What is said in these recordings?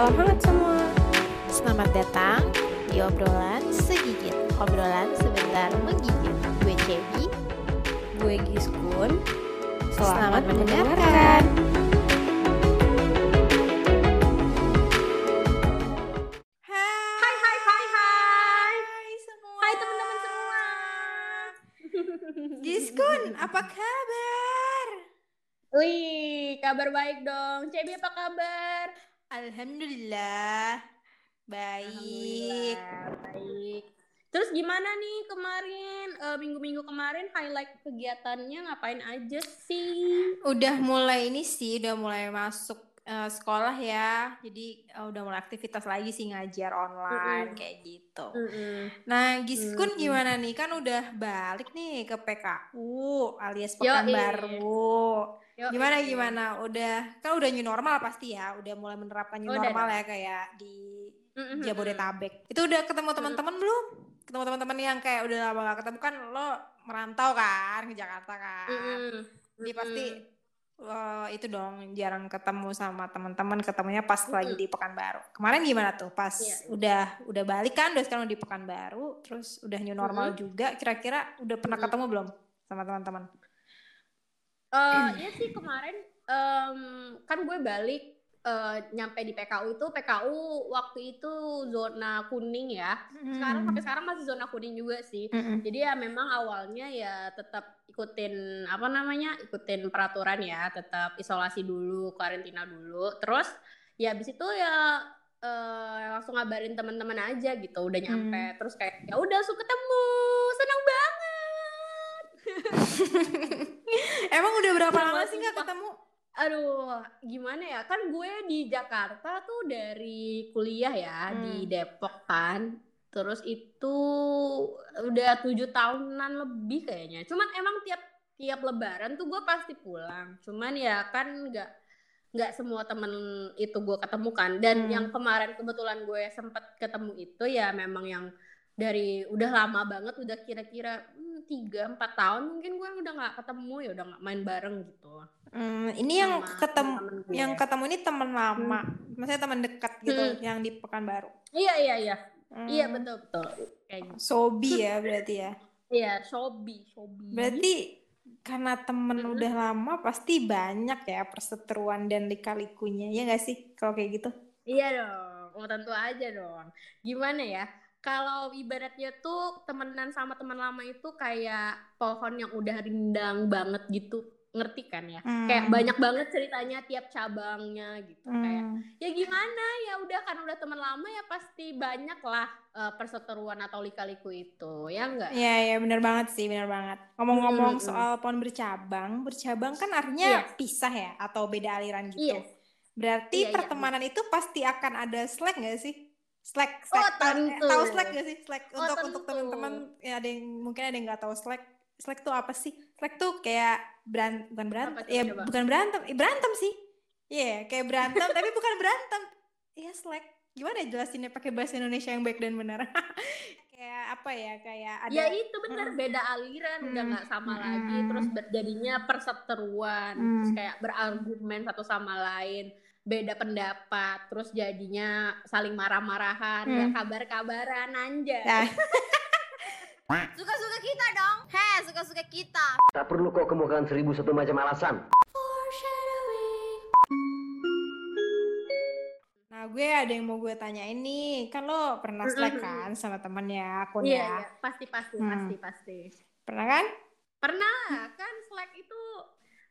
Salam hangat semua. Selamat datang di obrolan segigit. Obrolan sebentar menggigit. Gue Cebi, gue Giskun. Selamat, mendengarkan. Hai hai hai hai. Hai semua. Hai teman-teman semua. Giskun, apa kabar? Wih, kabar baik dong. Cebi apa kabar? Alhamdulillah. Baik. Alhamdulillah, baik. Terus gimana nih kemarin eh, minggu-minggu kemarin highlight kegiatannya ngapain aja sih? Udah mulai ini sih, udah mulai masuk eh, sekolah ya. Jadi eh, udah mulai aktivitas lagi sih ngajar online Mm-mm. kayak gitu. Mm-mm. Nah, Giskun Mm-mm. gimana nih? Kan udah balik nih ke PKU alias. Pekanbaru. Yuk, Gimana gimana? Udah kan udah new normal pasti ya. Udah mulai menerapkan new Udah normal ya kayak di Mm-mm. Jabodetabek. Itu udah ketemu teman-teman belum? Ketemu teman-teman yang kayak udah lama gak ketemu kan lo merantau kan ke Jakarta kan. Mm-mm. Jadi pasti Mm-mm. eh, itu dong jarang ketemu sama teman-teman ketemunya pas lagi Mm-mm. di Pekanbaru. Kemarin gimana tuh? Pas Iya. udah udah balik kan udah sekarang di Pekanbaru, terus udah new normal juga. Kira-kira udah pernah Mm-mm. ketemu belum sama teman-teman? Eh, iya sih kemarin em, kan gue balik eh, nyampe di PKU itu PKU waktu itu zona kuning ya. Sekarang sampai sekarang masih zona kuning juga sih. Jadi ya memang awalnya ya tetap ikutin apa namanya ikutin peraturan ya, tetap isolasi dulu, karantina dulu. Terus ya habis itu ya eh, langsung ngabarin teman-teman aja gitu, udah nyampe. Terus kayak ya udah langsung ketemu, senang. Emang udah berapa lama sih nggak ketemu? Aduh, gimana ya? Kan gue di Jakarta tuh dari kuliah ya Hmm. di Depok kan. Terus itu udah tujuh tahunan lebih kayaknya. Cuman emang tiap tiap Lebaran tuh gue pasti pulang. Cuman ya kan nggak nggak semua temen itu gue ketemu kan. Dan Hmm. yang kemarin kebetulan gue sempet ketemu itu ya memang yang dari udah lama banget, udah kira-kira hmm, tiga empat tahun mungkin gue udah nggak ketemu ya udah nggak main bareng gitu. Hmm, ini yang ketemu yang ketemu ini teman lama, maksudnya teman dekat gitu Hmm. yang di Pekanbaru. Iya iya iya. Hmm. Iya betul betul. Kayak gitu. Sobi ya berarti ya. Iya, Shobi, Shobi. Berarti karena temen Mm-mm. udah lama pasti banyak ya perseteruan dan lika-likunya ya nggak sih kalau kayak gitu? Iya dong. Oh, tentu aja dong. Gimana ya? Kalau ibaratnya tuh temenan sama teman lama itu kayak pohon yang udah rindang banget gitu. Ngerti kan ya? Kayak Hmm. banyak banget ceritanya tiap cabangnya gitu. Kayak Hmm. ya gimana ya udah kan udah teman lama ya pasti banyak lah eh, perseteruan atau lika-liku itu. Ya enggak? Iya ya benar banget sih benar banget. Ngomong-ngomong Mm-mm. soal pohon bercabang, bercabang kan artinya Iya. pisah ya atau beda aliran gitu. Iya. Berarti Iya, iya, pertemanan itu pasti akan ada slack nggak sih? Slack, Oh, slack. Eh, tentu. tahu slack gak sih? Slack Oh, untuk untuk tentu. teman-teman ya ada yang mungkin ada yang nggak tahu slack. Slack tuh apa sih? Slack tuh kayak beran bukan berantem, ya coba? bukan berantem, eh, berantem sih. Iya, kayak berantem tapi bukan berantem. Iya, slack. Gimana ya jelasinnya pakai bahasa Indonesia yang baik dan benar? kayak apa ya? Kayak ada Ya itu benar beda aliran udah Mm. nggak sama Mm. lagi terus berjadinya perseteruan Mm. terus kayak berargumen satu sama lain beda pendapat terus jadinya saling marah-marahan Mm. nggak kabar-kabaran anjay Nah, Suka-suka kita dong. Heh, suka-suka kita. Tak perlu kau kemukakan seribu satu macam alasan. Nah, gue ada yang mau gue tanyain nih. Kan lo pernah slack kan sama temennya, akun iya ya? iya pasti pasti Hmm. pasti pasti Pernah kan? pernah kan Slack itu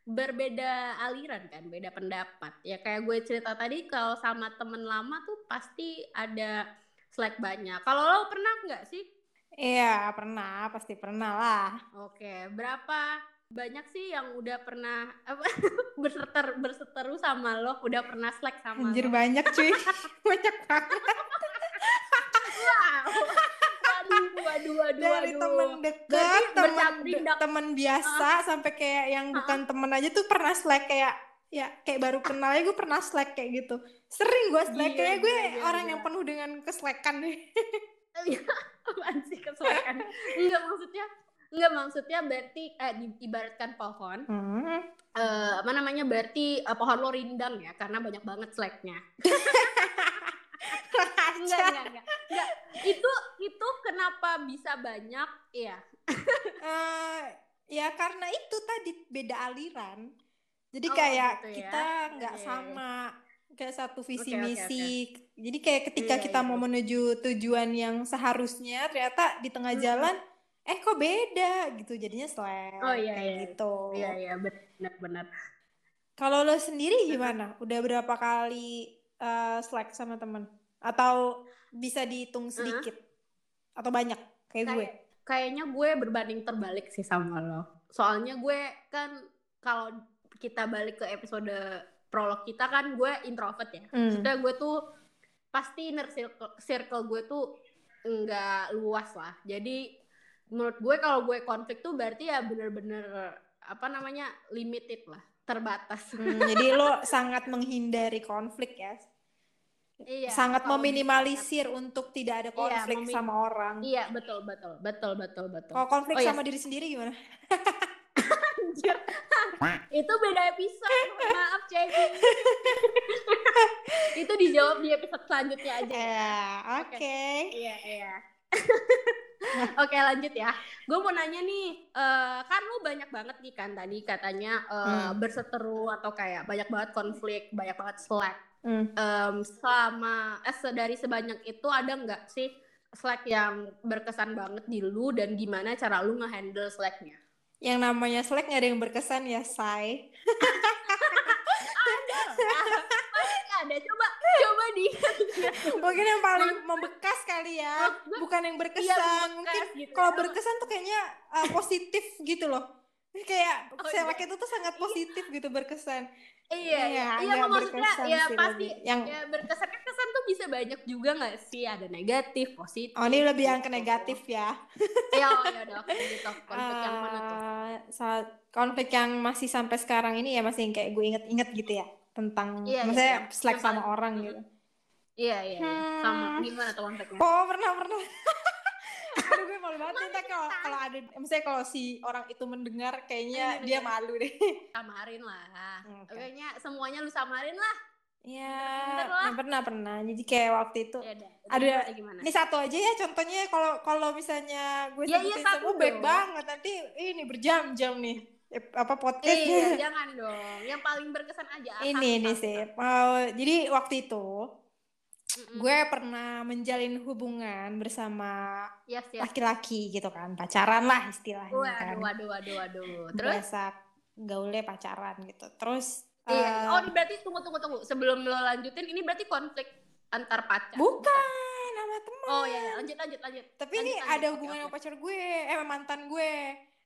berbeda aliran kan beda pendapat ya kayak gue cerita tadi kalau sama temen lama tuh pasti ada Slack banyak kalau lo pernah nggak sih Iya, pernah. Pasti pernah lah. Oke, berapa banyak sih yang udah pernah apa berseter berseteru sama lo, udah pernah slack sama Anjir lo? banyak cuy. banyak banget. Wow. Waduh, waduh, Dari waduh. temen deket, Berarti temen, bercabrindak. temen biasa, sampai kayak yang bukan temen aja tuh pernah slack kayak ya kayak baru kenal aja gue pernah slack kayak gitu sering gue slack Gila, kayak gue gila, gila, orang gila. yang penuh dengan keslackan deh Iya, apaan sih kesulitan? Enggak maksudnya Enggak maksudnya berarti eh, diibaratkan pohon Hmm. eh, apa namanya berarti eh, pohon lo rindang ya karena banyak banget slacknya. enggak, enggak, enggak, enggak. Itu itu kenapa bisa banyak? Iya. Eh, ya karena itu tadi beda aliran. Jadi Oh, kayak gitu ya. kita nggak Iya, iya, iya. sama kayak satu visi oke, misi. Jadi kayak ketika Iya, kita iya, mau iya. menuju tujuan yang seharusnya ternyata di tengah jalan eh kok beda gitu jadinya slack Oh, iya, kayak iya. gitu. Iya, iya, benar, benar. Kalau lo sendiri gimana? Udah berapa kali eh, slack sama temen? Atau bisa dihitung sedikit? Atau banyak kayak gue? Kayak kayaknya gue berbanding terbalik sih sama lo. Soalnya gue kan kalau kita balik ke episode prolog kita kan gue introvert ya. Hmm. Maksudnya gue tuh pasti inner circle, circle gue tuh nggak luas lah. Jadi menurut gue kalau gue konflik tuh berarti ya bener-bener apa namanya limited lah, terbatas. Hmm, jadi lo sangat menghindari konflik ya? Iya. sangat meminimalisir untuk tidak ada Iya, konflik memi- sama orang. Iya betul betul betul betul betul. Kalau konflik Oh, iya. sama diri sendiri gimana? Anjir. itu beda episode. Maaf Cebi. itu dijawab di episode selanjutnya aja. Ya, oke. Iya iya. Oke lanjut ya. Gue mau nanya nih, eh, kan lu banyak banget nih kan tadi katanya eh, Hmm. berseteru atau kayak banyak banget konflik, banyak banget slack. Hmm. Em, selama eh, dari sebanyak itu ada nggak sih slack yang berkesan banget di lu dan gimana cara lu ngehandle slacknya? Yang namanya slack nggak ada yang berkesan ya, say. Pasti ada. Coba coba di. Mungkin yang paling membekas kali ya, bukan yang Iya, berkesan. membekas Mungkin gitu kalau ya. berkesan tuh kayaknya uh, positif gitu loh. Kayak Oh, slack itu tuh sangat positif gitu berkesan. Iya, Iya, iya, iya, maksudnya ya pasti. Yang- ya berkesan kesan tuh bisa banyak juga nggak sih? Ada negatif, positif. Oh ini lebih yang ke gitu. negatif ya. Ya, oh, ya udah oke gitu. Konflik yang mana tuh? Eh, saat konflik yang masih sampai sekarang ini ya masih kayak gue inget-inget gitu ya tentang Iya, iya, maksudnya iya. Yang sama orang Hmm. gitu. Iya, iya, iya. Sama Hmm. gimana tuh konfliknya? Oh pernah pernah. Aduh gue malu banget nih kalau kalau ada misalnya kalau si orang itu mendengar kayaknya Iya, dia iya. malu deh. Samarin lah. Oke. Kayaknya semuanya lu samarin lah. Ya, lah. yang pernah pernah. Jadi kayak waktu itu Ya udah. Ada- Gimana, ini satu aja ya contohnya kalau kalau misalnya gue Ya, iya, sebutin satu semua baik banget nanti ini berjam-jam nih eh, apa Eh, podcastnya. jangan dong. Yang paling berkesan aja. ini Satu, sih. Mau jadi waktu itu Mm-mm. gue pernah menjalin hubungan bersama Yes, yes. laki-laki gitu kan, pacaran lah istilahnya kan. Waduh, waduh, waduh, waduh. Terus? Biasa gaulnya pacaran gitu. Terus Iya. eh, Oh, berarti tunggu, tunggu, tunggu. Sebelum lo lanjutin, ini berarti konflik antar pacar. bukan sama teman. Oh iya, iya. lanjut, lanjut, lanjut. Tapi Lanjut, ini lanjut. ada hubungan oke. sama pacar gue, eh mantan gue.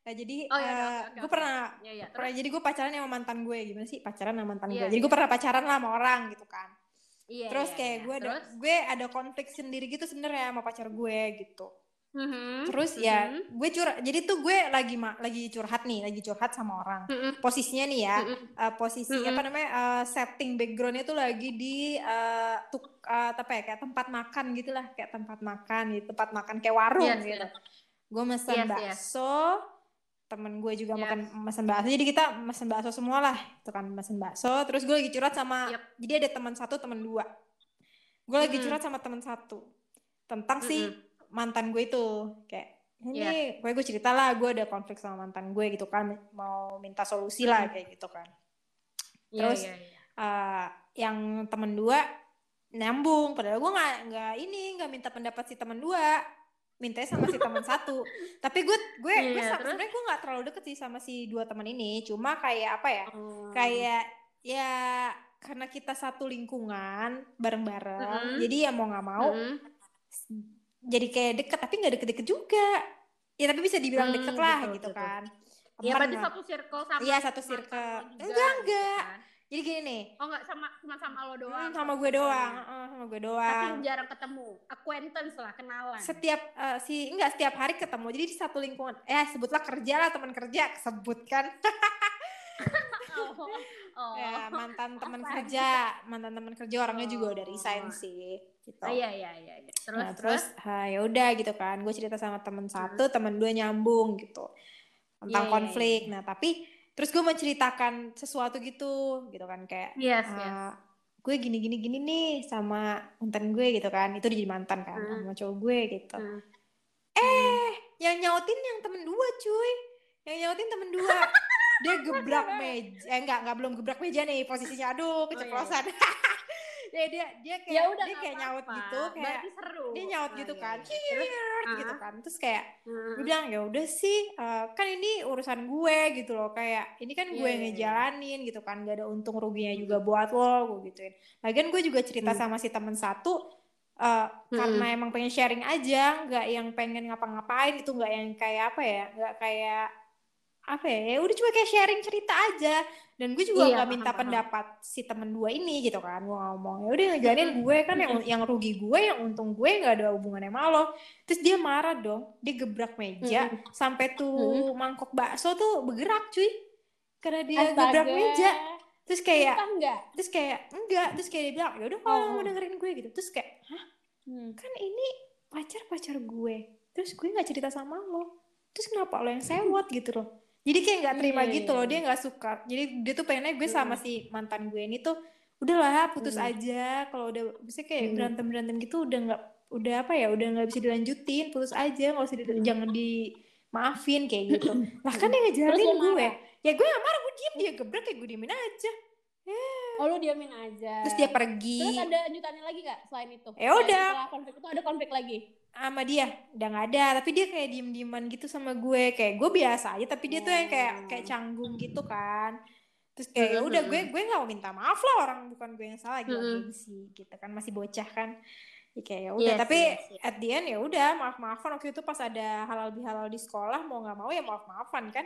Nah jadi Oh, iya, eh, oke, oke, gue pernah Iya, iya. pernah jadi gue pacaran sama mantan gue gimana sih pacaran sama mantan Iya, gue jadi gue iya. pernah pacaran lah sama orang gitu kan Iya, terus iya, kayak iya. gue ada Terus? gue ada konflik sendiri gitu sebenarnya sama pacar gue gitu Mhm, terus ya mhm, gue curhat jadi tuh gue lagi ma- lagi curhat nih lagi curhat sama orang mhm, posisinya nih ya mhm. eh, posisi Mm-mm. apa namanya eh, setting backgroundnya tuh lagi di eh, tuk eh, apa ya kayak tempat makan gitulah kayak tempat makan gitu tempat makan kayak warung Yes, gitu yes. gue mesen Yes, yes. Temen gue juga Yes. makan mesen bakso jadi kita mesen bakso semua lah itu kan mesen bakso terus gue lagi curhat sama Yep. jadi ada teman satu teman dua gue lagi Mm-mm. curhat sama teman satu tentang si Mm-mm. mantan gue itu kayak ini Yes. gue gue cerita lah gue ada konflik sama mantan gue gitu kan mau minta solusi lah Mm. kayak gitu kan Iya, Terus, iya, iya. Eh, yang temen dua nyambung padahal gue nggak nggak ini nggak minta pendapat si temen dua mintanya sama si teman satu tapi gue gue gue Iya, sa- terus? sebenarnya gue nggak terlalu deket sih sama si dua teman ini cuma kayak apa ya Oh. kayak ya karena kita satu lingkungan bareng-bareng Mm-mm. jadi ya mau nggak mau Mhm. jadi kayak deket tapi nggak deket-deket juga ya tapi bisa dibilang Hmm, deket lah betul, gitu betul. kan Ya berarti lah. satu circle sama Iya, satu circle. Enggak, gitu enggak. kan. Jadi gini nih Oh enggak sama cuma sama lo doang. hmm, sama gue doang sama gue Tapi doang jarang ketemu. Acquaintance lah, kenalan. setiap eh, si enggak setiap hari ketemu jadi di satu lingkungan eh sebutlah kerja lah teman kerja sebut kan Oh. oh. ya mantan teman Apa? kerja mantan teman kerja orangnya juga udah Oh. resign sih gitu Ah, iya iya iya. Terus nah terus ha, ya udah gitu kan gue cerita sama teman satu teman dua nyambung gitu tentang Iya, iya, konflik nah tapi terus gue menceritakan sesuatu gitu gitu kan kayak Yes, eh, yes. gue gini gini gini nih sama mantan gue gitu kan itu jadi mantan kan Hmm. sama cowok gue gitu. Hmm. eh yang nyautin yang temen dua cuy. Yang nyautin temen dua. Dia gebrak meja eh enggak enggak belum gebrak meja nih posisinya. Aduh keceplosan ya dia dia kayak ya udah dia kayak nyaut apa-apa. gitu kayak Berarti seru dia nyaut Ah, gitu iya, kan iya. Terus, gitu kan terus kayak hmm. gue bilang ya udah sih eh, kan ini urusan gue gitu loh kayak ini kan gue Iya, yang iya, iya. ngejalanin gitu kan gak ada untung ruginya juga buat lo gue gituin lagian gue juga cerita Hmm. sama si temen satu eh, karena emang pengen sharing aja nggak yang pengen ngapa-ngapain itu nggak yang kayak apa ya nggak kayak apa ya ya udah cuma kayak sharing cerita aja. Dan gue juga Iya, nggak paham, minta paham. pendapat si temen dua ini gitu kan gue ngomong ya udah ngejalanin gue kan yang yang rugi gue yang untung gue nggak ada hubungannya sama lo. Terus dia marah dong dia gebrak meja Mm-mm. sampai tuh mangkok bakso tuh bergerak cuy. Karena dia Astaga. gebrak meja. Terus kayak enggak terus kayak enggak terus kayak dia bilang ya udah kalau Oh, mau dengerin gue gitu. Terus kayak hah? Hmm. kan ini pacar pacar gue. Terus gue nggak cerita sama lo. Terus kenapa lo yang sewot gitu loh jadi kayak nggak terima Iya, gitu iya, loh iya. dia nggak suka. Jadi dia tuh pengennya gue sama Hmm. si mantan gue ini tuh udahlah putus Hmm. aja. Kalau udah bisa kayak Hmm. berantem berantem gitu udah nggak udah apa ya udah nggak bisa dilanjutin putus aja nggak usah di- jangan dimaafin kayak gitu. Lah kan yang lo gue. ya gue gak marah gue diem dia gebrak kayak gue diemin aja. Oh lu diamin aja. Terus dia pergi. Terus ada lanjutannya lagi nggak selain itu? Ya Selain udah. konflik itu ada konflik lagi sama dia. Udah nggak ada. Tapi dia kayak diem dieman gitu sama gue. Kayak gue biasa aja tapi dia tuh yang kayak Oh. kayak canggung gitu kan. Terus kayak ya Mm-mm, udah gue gue nggak mau minta maaf lah orang bukan gue yang salah. Gitu Mm-mm. gengsi gitu kan. Masih bocah kan. Ya kayak ya udah Iya tapi sih, iya sih. at the end ya udah maaf maafan waktu itu pas ada halal bihalal di sekolah mau nggak mau ya maaf maafan kan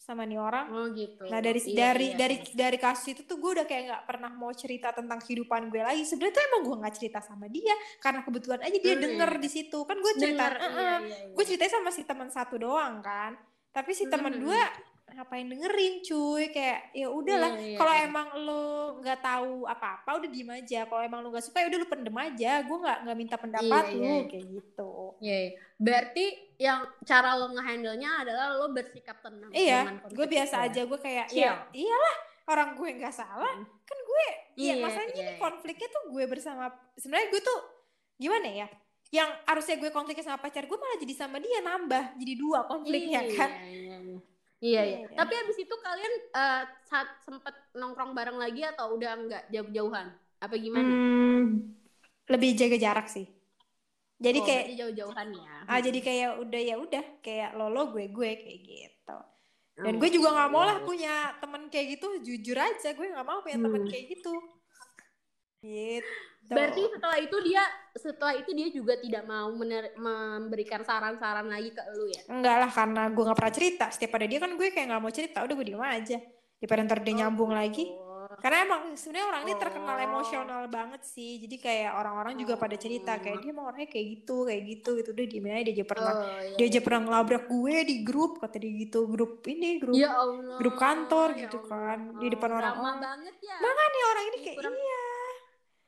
sama nih orang oh gitu Nah dari Iya, dari iya, dari iya. dari kasus itu tuh gue udah kayak nggak pernah mau cerita tentang kehidupan gue lagi. Sebenarnya tuh emang gue nggak cerita sama dia karena kebetulan aja dia Hmm. denger di situ. Kan gue cerita, Dengar, "Eh, iya, eh." iya, iya. gue ceritanya sama si teman satu doang kan. Tapi si teman Hmm. dua ngapain dengerin cuy kayak ya udahlah Iya, iya, kalau iya. emang lo nggak tahu apa-apa udah diem aja kalau emang lo nggak suka ya udah lo pendem aja gue nggak nggak minta pendapat Iya, lu iya. kayak gitu Iya, iya. berarti yang cara lo ngehandle-nya adalah lo bersikap tenang iya gue biasa ya. aja gue kayak Chill. ya iyalah orang gue nggak salah Hmm. kan gue Iya, Iya, masalahnya iya, nih iya. konfliknya tuh gue bersama sebenarnya gue tuh gimana ya? Yang harusnya gue konfliknya sama pacar gue malah jadi sama dia nambah jadi dua konfliknya iya, kan. Iya, iya. Iya, iya. Iya. Tapi abis itu kalian eh, saat sempet nongkrong bareng lagi atau udah enggak jauh-jauhan? Apa gimana? Hmm, lebih jaga jarak sih. Jadi Oh, kayak jauh-jauhan ya. ah jadi kayak udah ya udah kayak lolo gue gue kayak gitu. Dan Oh, gue juga nggak mau lah iya. punya temen kayak gitu jujur aja gue nggak mau punya temen Hmm. kayak gitu. Gitu. Berarti setelah itu dia setelah itu dia juga tidak mau mener- memberikan saran-saran lagi ke lu ya? Enggak lah karena gue nggak pernah cerita. Setiap ada dia kan gue kayak nggak mau cerita. Udah gue diem aja. Daripada ntar dia nyambung lagi. Oh. Karena emang sebenarnya orang ini terkenal Oh. emosional banget sih. Jadi kayak orang-orang juga pada cerita kayak dia emang orangnya kayak gitu, kayak gitu gitu. Udah diem aja dia aja pernah Oh, iya, dia aja iya. pernah ngelabrak gue di grup kata dia gitu. Grup ini grup Ya Allah. grup kantor ya gitu Allah. kan. Di depan orang-orang. banget ya. Makanya orang ini kayak kurang- iya.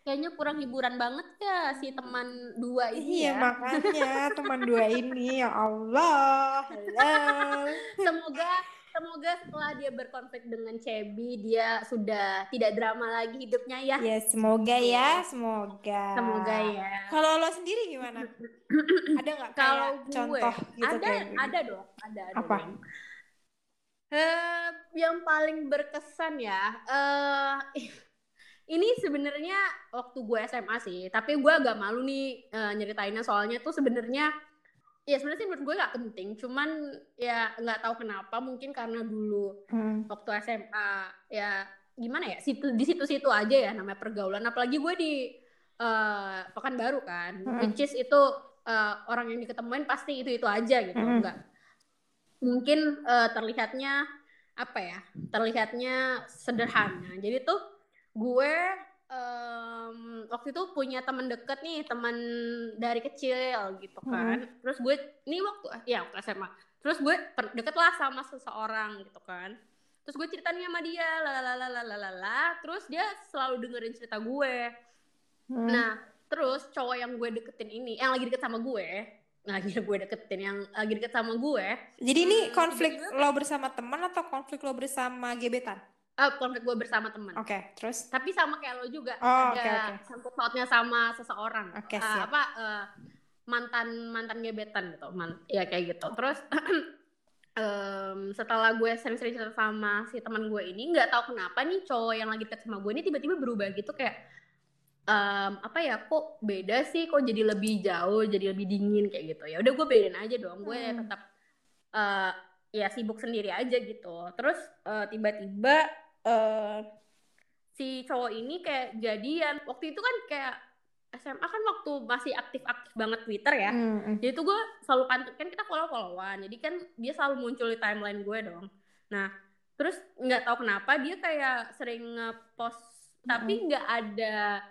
Kayaknya kurang hiburan banget ya si teman dua ini Iya ya. makanya teman dua ini ya Allah. Halo. Semoga semoga setelah dia berkonflik dengan Cebi dia sudah tidak drama lagi hidupnya ya. Ya semoga ya, semoga. Semoga ya. Kalau lo sendiri gimana? Ada nggak Kalau gue contoh gitu ada kayak ada dong, ada ada. Apa? dong. Eh, yang paling berkesan ya. Eh ini sebenarnya waktu gue SMA sih, tapi gue agak malu nih eh, nyeritainnya soalnya tuh sebenarnya ya sebenarnya sih menurut gue gak penting, cuman ya nggak tahu kenapa mungkin karena dulu Hmm. waktu SMA ya gimana ya situ di situ-situ aja ya namanya pergaulan apalagi gue di eh, Pekanbaru kan Mm-mm. which is itu eh, orang yang diketemuin pasti itu itu aja gitu Mm-mm. enggak mungkin eh, terlihatnya apa ya terlihatnya sederhana jadi tuh gue em, waktu itu punya teman deket nih teman dari kecil gitu kan. Terus gue ini waktu ya waktu SMA terus gue per- deket lah sama seseorang gitu kan. Terus gue cerita nih sama dia lalalalalalala terus dia selalu dengerin cerita gue. Hmm. nah terus cowok yang gue deketin ini yang lagi deket sama gue lagi gue deketin yang lagi deket sama gue. Jadi ini Hmm, konflik lo bersama teman atau konflik lo bersama gebetan? Eh, konflik gue bersama teman Oke, terus? tapi sama kayak lo juga Oh, ada oke, oke. sangkut pautnya sama seseorang Oke, Eh, siap. apa eh, mantan mantan gebetan gitu man ya kayak gitu terus em, setelah gue sering-sering cerita sama si teman gue ini nggak tahu kenapa nih cowok yang lagi deket sama gue ini tiba-tiba berubah gitu kayak em, apa ya kok beda sih kok jadi lebih jauh jadi lebih dingin kayak gitu ya udah gue bedain aja dong gue Hmm. tetap eh, ya sibuk sendiri aja gitu terus eh, tiba-tiba eh, si cowok ini kayak jadian. Waktu itu kan kayak SMA kan waktu masih aktif-aktif banget Twitter ya. Hmm, hmm. jadi tuh gue selalu pantau kan kita follow followan jadi kan dia selalu muncul di timeline gue dong. Nah terus nggak tahu kenapa dia kayak sering nge-post. Tapi nggak ada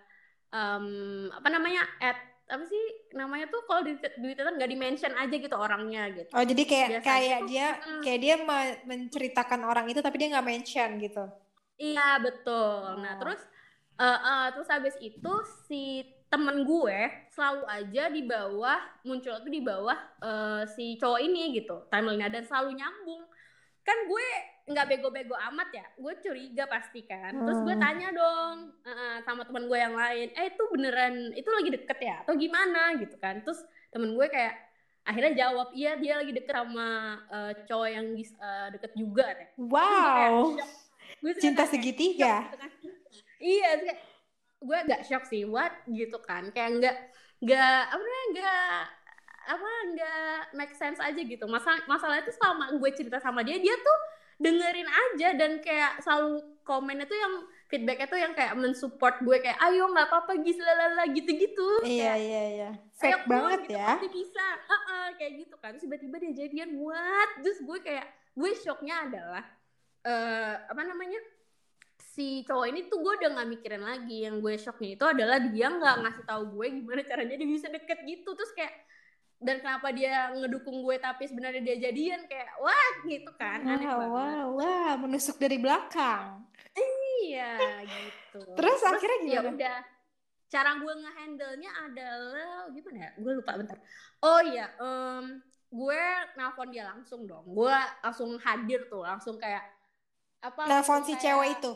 em, apa namanya at apa sih namanya tuh kalau di, di Twitter nggak di mention aja gitu orangnya gitu Oh, jadi kayak Biasanya kayak tuh, dia mm. kayak dia me- menceritakan orang itu tapi dia nggak mention gitu. Iya betul. Nah Oh. terus eh, eh, terus habis itu si temen gue selalu aja di bawah muncul tuh di bawah eh, si cowok ini gitu timeline dan selalu nyambung. Kan gue nggak bego-bego amat ya. Gue curiga pasti kan. Terus gue Hmm. tanya dong eh, sama temen gue yang lain, eh itu beneran itu lagi deket ya atau gimana gitu kan? Terus temen gue kayak akhirnya jawab iya dia lagi deket sama eh, cowok yang eh, deket juga deh. Wow. Gue tuh Cinta kayak, segitiga. gitu kan. iya kayak gue agak shock sih what gitu kan kayak nggak nggak apa namanya nggak apa nggak make sense aja gitu masalah masalahnya tuh selama gue cerita sama dia dia tuh dengerin aja dan kayak selalu komennya tuh yang feedbacknya tuh yang kayak mensupport gue kayak ayo nggak apa-apa gis lalala gitu-gitu. Iya, Kayak, iya, iya. "Ayo, Fake Pun," banget gitu, ya. pasti bisa. Heeh, kayak gitu kan. Tiba-tiba dia jadian what? Terus gue kayak gue shocknya adalah eh apa namanya si cowok ini tuh gue udah nggak mikirin lagi. Yang gue shocknya itu adalah dia nggak ngasih tahu gue gimana caranya dia bisa deket gitu. Terus kayak dan kenapa dia ngedukung gue tapi sebenarnya dia jadian kayak what gitu kan aneh Wah, banget wah, wah, menusuk dari belakang. iya gitu Terus akhirnya ya gimana? udah cara gue ngehandle-nya adalah gimana ya gue lupa bentar oh iya em, gue nelfon dia langsung dong gue langsung hadir tuh langsung kayak apa Nelfon langsung si kayak- cewek itu.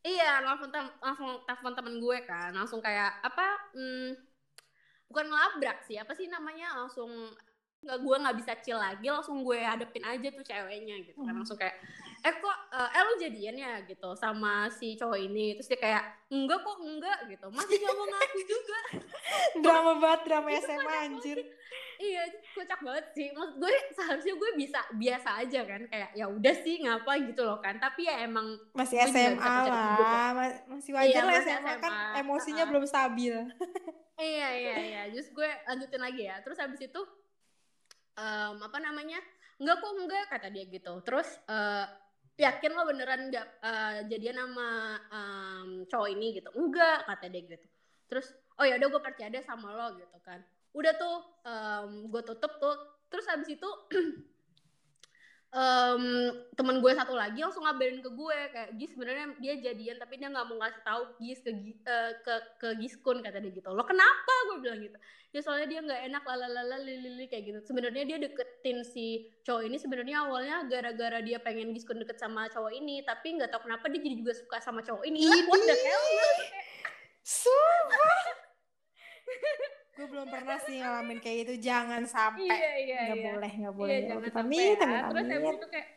Iya, langsung tem- langsung telepon temen gue kan, langsung kayak apa? Hmm, bukan ngelabrak sih, apa sih namanya? Langsung nggak gue nggak bisa chill lagi, langsung gue hadepin aja tuh ceweknya gitu kan, Hmm. langsung kayak eh kok eh, eh lu jadian ya gitu sama si cowok ini, terus dia kayak enggak kok enggak gitu, masih nggak mau ngaku juga. Drama banget, drama Itu SMA anjir. iya, kocak banget sih. Maksud gue seharusnya gue bisa biasa aja kan, kayak ya udah sih ngapa gitu loh kan, tapi ya emang Masih SMA lah. Ma- Masih wajar Iya, lah masih SMA kan SMA. emosinya Uh-uh. belum stabil. Iya iya iya, just gue lanjutin lagi ya. Terus habis itu em, apa namanya? Enggak kok enggak kata dia gitu. Terus eh, yakin lo beneran nggak eh, jadian sama em, cowok ini gitu? Enggak kata dia gitu. Terus oh ya udah gue percaya deh sama lo gitu kan. Udah tuh em, gue tutup tuh. Terus habis itu em, temen gue satu lagi langsung ngabarin ke gue kayak Gis sebenarnya dia jadian tapi dia nggak mau ngasih tahu Gis ke eh, ke ke Giskun kata dia gitu. Lo kenapa? gue bilang gitu. Ya soalnya dia nggak enak lalalala lili kayak gitu. Sebenarnya dia deketin si cowok ini sebenarnya awalnya gara-gara dia pengen Giskun deket sama cowok ini tapi nggak tahu kenapa dia jadi juga suka sama cowok ini. Lah, what the hell? Sumpah. gue belum pernah sih ngalamin kayak gitu. Jangan sampai. iya iya Nggak iya boleh, nggak boleh. Iya, jangan boleh. sampai ya. Terus habis itu kayak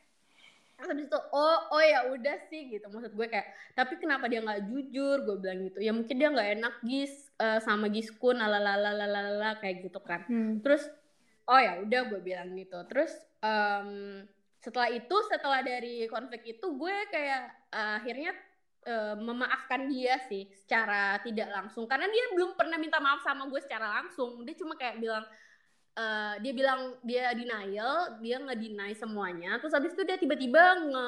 habis itu oh oh ya udah sih gitu maksud gue kayak tapi kenapa dia nggak jujur gue bilang gitu ya mungkin dia nggak enak gis eh, sama giskun lalalalalala kayak gitu kan Hmm. terus oh ya udah gue bilang gitu terus em, setelah itu setelah dari konflik itu gue kayak eh, akhirnya eh, memaafkan dia sih secara tidak langsung. Karena dia belum pernah minta maaf sama gue secara langsung. Dia cuma kayak bilang eh, dia bilang dia denial dia nge deny semuanya. Terus habis itu dia tiba-tiba nge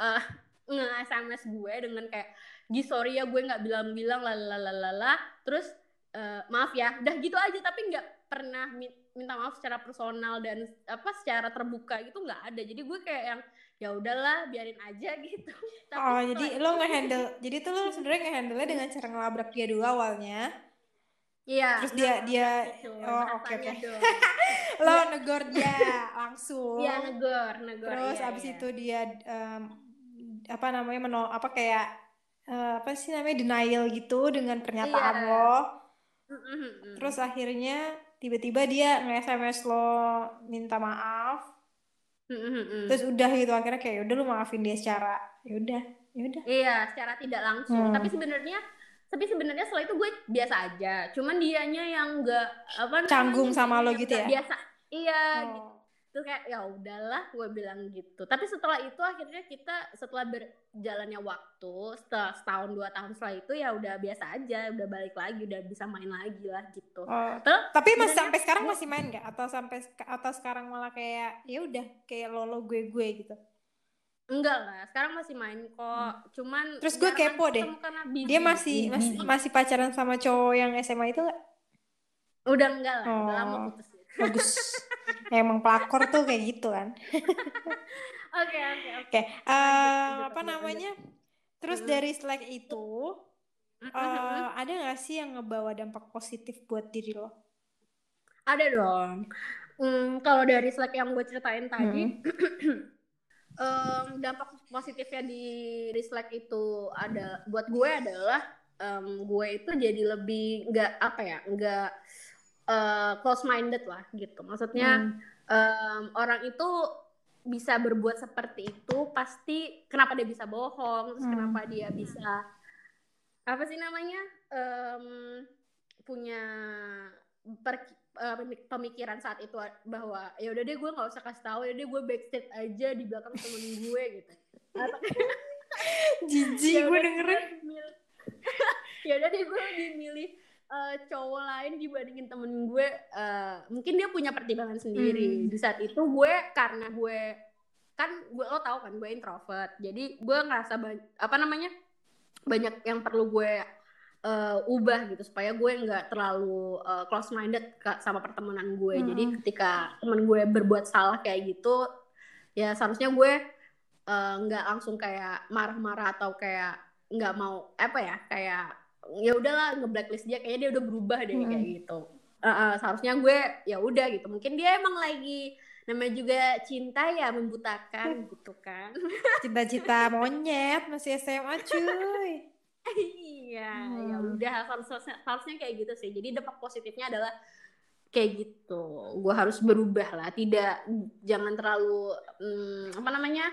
eh, nge sms gue dengan kayak Gi sorry ya gue nggak bilang-bilang lalalala terus eh, maaf ya. Udah gitu aja tapi nggak pernah mi- minta maaf secara personal dan apa secara terbuka gitu nggak ada. Jadi gue kayak yang ya udahlah biarin aja gitu Tapi Oh, jadi itu- lo ngehandle, jadi tuh lo sebenarnya ngehandle dengan cara ngelabrak dia dulu awalnya. iya Terus dia dia gitu, oh oke oke. dong. Lo negor dia langsung. Iya negor negor Terus iya, abis iya. itu dia em, apa namanya meno apa kayak eh, apa sih namanya denial gitu dengan pernyataan Iya. lo. Terus akhirnya tiba-tiba dia nge-SMS lo minta maaf. Mm-mm. Terus udah gitu akhirnya kayak "Ya udah lu maafin dia secara ya udah, ya udah. Iya, secara tidak langsung. Hmm. Tapi sebenarnya tapi sebenarnya setelah itu gue biasa aja. Cuman dianya yang enggak apa Canggung sama lo gitu ya? Biasa. Iya, gitu. Oh. Terus kayak ya udahlah gue bilang gitu. Tapi setelah itu akhirnya kita setelah berjalannya waktu, setelah setahun dua tahun setelah itu ya udah biasa aja, udah balik lagi, udah bisa main lagi lah gitu. Oh, Terus Tapi masih Sebenarnya sampai sekarang gue- masih main nggak? Atau sampai atau sekarang malah kayak ya udah kayak lo lo gue gue gitu. enggak lah, sekarang masih main kok. Cuman Hmm. Terus gue kepo deh. Dia masih masih masih pacaran sama cowok yang SMA itu nggak? udah enggak lah, udah lama Oh. putus. Bagus. Emang pelakor tuh kayak gitu kan. Oke, oke, oke. Eh, apa namanya? Terus Mm. dari Slack itu eh, ada nggak sih yang ngebawa dampak positif buat diri lo? Ada dong. Hmm, kalau dari Slack yang gue ceritain tadi, em, dampak positifnya di, di Slack itu ada buat gue adalah em, gue itu jadi lebih nggak apa ya nggak close minded lah gitu. Maksudnya Hmm. em, orang itu bisa berbuat seperti itu pasti kenapa dia bisa bohong, terus Hmm. kenapa dia bisa apa sih namanya em, punya per- eh, pemik- pemikiran saat itu bahwa ya udah deh gue nggak usah kasih tahu ya deh gue backstage aja di belakang temen gue gitu. Jijik ya gue dengerin. ya udah deh gue lebih eh, cowok lain dibandingin temen gue eh, mungkin dia punya pertimbangan sendiri Hmm. di saat itu gue karena gue kan gue lo tau kan gue introvert jadi gue ngerasa apa namanya banyak yang perlu gue eh, ubah gitu supaya gue nggak terlalu close minded sama pertemanan gue jadi Hmm. ketika temen gue berbuat salah kayak gitu ya seharusnya gue nggak langsung kayak marah-marah atau kayak nggak mau apa ya kayak ya udahlah nge-blacklist dia kayaknya dia udah berubah deh Hmm. kayak gitu Eh, eh, seharusnya gue ya udah gitu mungkin dia emang lagi namanya juga cinta ya membutakan gitu kan Cita-cita monyet masih SMA cuy. iya Hmm. ya udah harusnya harusnya kayak gitu sih jadi dampak positifnya adalah kayak gitu gue harus berubah lah tidak jangan terlalu hmm, apa namanya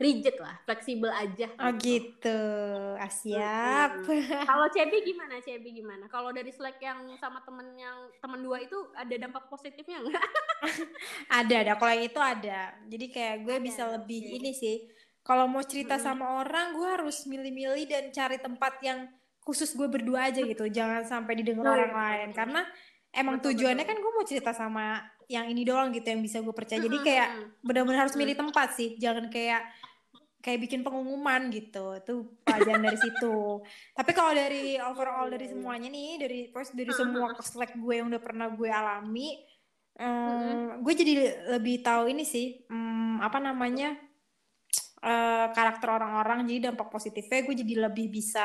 rigid lah fleksibel aja Oh gitu. Ah, siap. kalau Cebi gimana Cebi gimana kalau dari Slack yang sama temen yang temen dua itu ada dampak positifnya nggak Ada, ada. Kalau yang itu ada. Jadi kayak gue Ada, bisa lebih oke. ini sih. Kalau mau cerita Mm-mm. sama orang, gue harus milih-milih dan cari tempat yang khusus gue berdua aja gitu. Jangan sampai didengar Oh, iya, orang betul, lain. Karena emang Betul, tujuannya betul. kan gue mau cerita sama yang ini doang gitu yang bisa gue percaya. Jadi kayak benar-benar harus milih tempat sih. Jangan kayak kayak bikin pengumuman gitu. Itu pelajaran dari situ. Tapi kalau dari overall dari Iya, semuanya nih, dari first dari semua. Slack gue yang udah pernah gue alami, em, gue jadi lebih tahu ini sih, em, apa namanya eh, karakter orang-orang. Jadi dampak positifnya gue jadi lebih bisa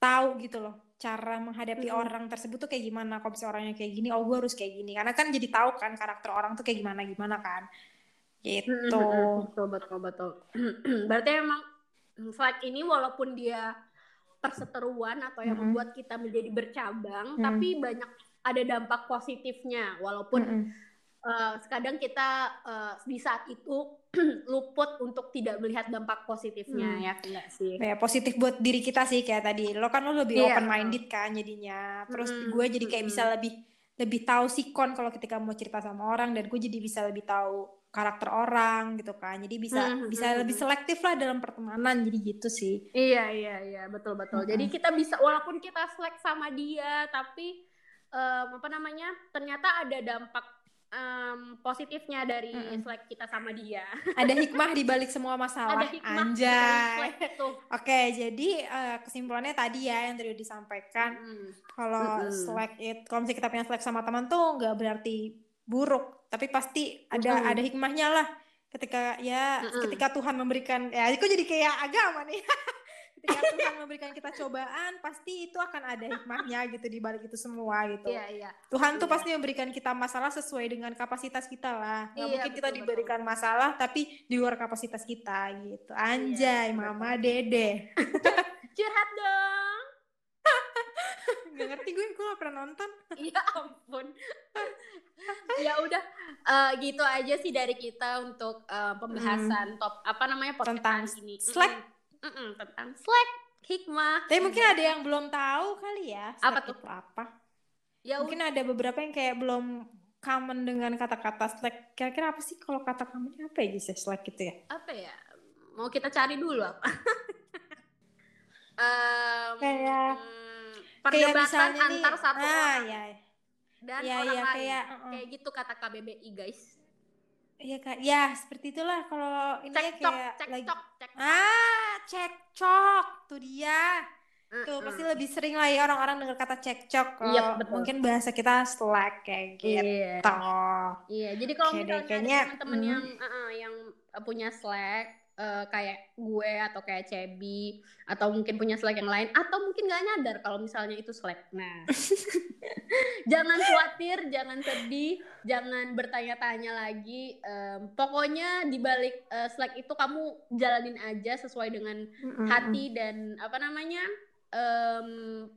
tahu gitu loh cara menghadapi Mm-mm. orang tersebut tuh kayak gimana. Kalau misalnya orangnya kayak gini, oh gue harus kayak gini. Karena kan jadi tahu kan karakter orang tuh kayak gimana gimana kan. Gitu. betul betul betul berarti emang Slack ini walaupun dia perseteruan atau yang Mm-mm. membuat kita menjadi bercabang Mm. tapi banyak ada dampak positifnya walaupun Mm-mm. eh, kadang kita eh, di saat itu luput untuk tidak melihat dampak positifnya Hmm. ya enggak sih ya positif buat diri kita sih kayak tadi lo kan lo lebih Iya, open minded kan jadinya terus Mm-mm, gue jadi kayak mm-mm. bisa lebih lebih tahu sikon kalau ketika mau cerita sama orang dan gue jadi bisa lebih tahu karakter orang gitu kan jadi bisa Mm, bisa mm, lebih mm. selektif lah dalam pertemanan jadi gitu sih Iya iya iya betul betul. Mm-mm. Jadi kita bisa walaupun kita slack sama dia tapi em, apa namanya ternyata ada dampak em, positifnya dari Mm-mm. slack kita sama dia. ada hikmah di balik semua masalah ada hikmah anjay itu. oke jadi eh, kesimpulannya tadi ya yang tadi disampaikan Mm. kalau Mm-mm. slack it kalau misalnya kita punya slack sama teman tuh nggak berarti buruk tapi pasti ada Mm-mm. ada hikmahnya lah ketika ya Mm-mm. ketika Tuhan memberikan ya itu jadi kayak agama nih ketika Tuhan memberikan kita cobaan pasti itu akan ada hikmahnya gitu di balik itu semua gitu Iya, iya. Tuhan tuh Iya. pasti memberikan kita masalah sesuai dengan kapasitas kita lah nggak Iya, mungkin kita betul, diberikan masalah tapi di luar kapasitas kita gitu anjay Iya, betul. mama dede Curhat dong. nggak ngerti gue gue gak pernah nonton Ya ampun. Ya udah eh, gitu aja sih dari kita untuk eh, pembahasan top apa namanya podcast Tentang ini. Slack. Mm-mm. Mm-mm, tentang Slack, hikmah. tapi mungkin ada yang belum tahu kali ya Apa Slack tuh? itu apa ya mungkin ada beberapa yang kayak belum common dengan kata-kata Slack kira-kira apa sih kalau kata commonnya apa ya sih Slack gitu ya apa ya? Mau kita cari dulu apa? Em, Kayak- mm, kayak perdebatan nih antar satu ah orang ya dan Iya, orang iya, lain. kayak, uh-uh. Kayak gitu kata KBBI guys. Iya kak, ya seperti itulah kalau ini ya Cek cok, kayak cek lagi cok, cek ah cekcok tuh dia tuh Mm-mm. pasti lebih sering lah ya orang-orang dengar kata cekcok kalau Iya, betul. mungkin bahasa kita slack kayak gitu Iya. Iya, jadi kalau misalnya kayaknya, teman-teman hmm. yang yang uh, punya Slack uh, kayak gue atau kayak Cebi atau mungkin punya Slack yang lain atau mungkin nggak nyadar kalau misalnya itu Slack. Nah, jangan khawatir, jangan sedih, jangan bertanya-tanya lagi. Em, pokoknya di balik uh, Slack itu kamu jalanin aja sesuai dengan hati dan apa namanya em,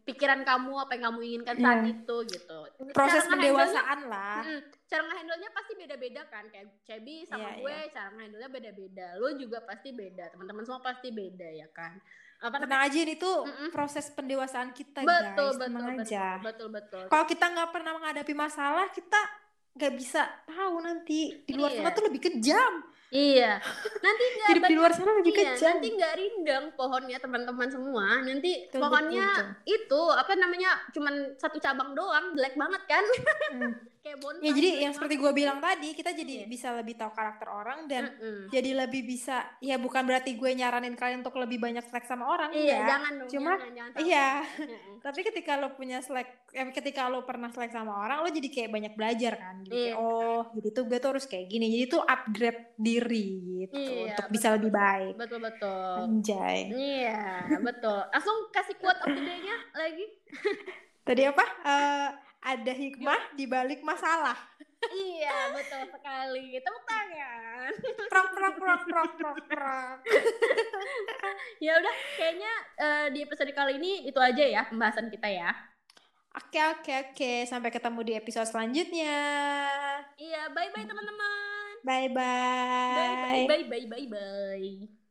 pikiran kamu apa yang kamu inginkan saat Iya. itu gitu. proses Cara pendewasaan lah Mm-mm. cara ngehandle-nya pasti beda-beda kan kayak Cebi sama Iya, gue cara ngehandle-nya beda-beda lo juga pasti beda teman-teman semua pasti beda ya kan apa tenang aja ini tuh Mm-mm. proses pendewasaan kita betul guys betul tenang betul, aja betul betul kalau kita nggak pernah menghadapi masalah kita nggak bisa tahu nanti di luar Iya. sana tuh lebih kejam iya nanti nggak hidup di luar sana lebih Iya, kejam nanti nggak rindang pohonnya teman-teman semua. Nanti Betul, pohonnya betul, itu apa namanya cuman satu cabang doang, jelek banget kan? Mm. Kayak bontot. ya jadi yang seperti banget. gue bilang tadi kita jadi Iya. bisa lebih tahu karakter orang dan Mm-mm. jadi lebih bisa ya bukan berarti gue nyaranin kalian untuk lebih banyak slack sama orang Iya, enggak. jangan dong. Cuma- jangan, jangan iya. Tapi ketika lo punya slack eh, ketika lo pernah slack sama orang lo jadi kayak banyak belajar kan jadi kayak, Iya. oh jadi tuh gue tuh harus kayak gini jadi tuh upgrade diri gitu Iya, untuk bisa betul. lebih baik Betul betul. anjay Iya, betul. Langsung kasih quote of the day-nya lagi. tadi apa Eh, ada hikmah di balik masalah iya, betul sekali. Tepuk tangan. prok prok prok prok prok prok Ya udah, kayaknya eh, di episode kali ini itu aja ya pembahasan kita ya. Oke oke oke. Sampai ketemu di episode selanjutnya. Iya, bye-bye teman-teman. bye Bye bye bye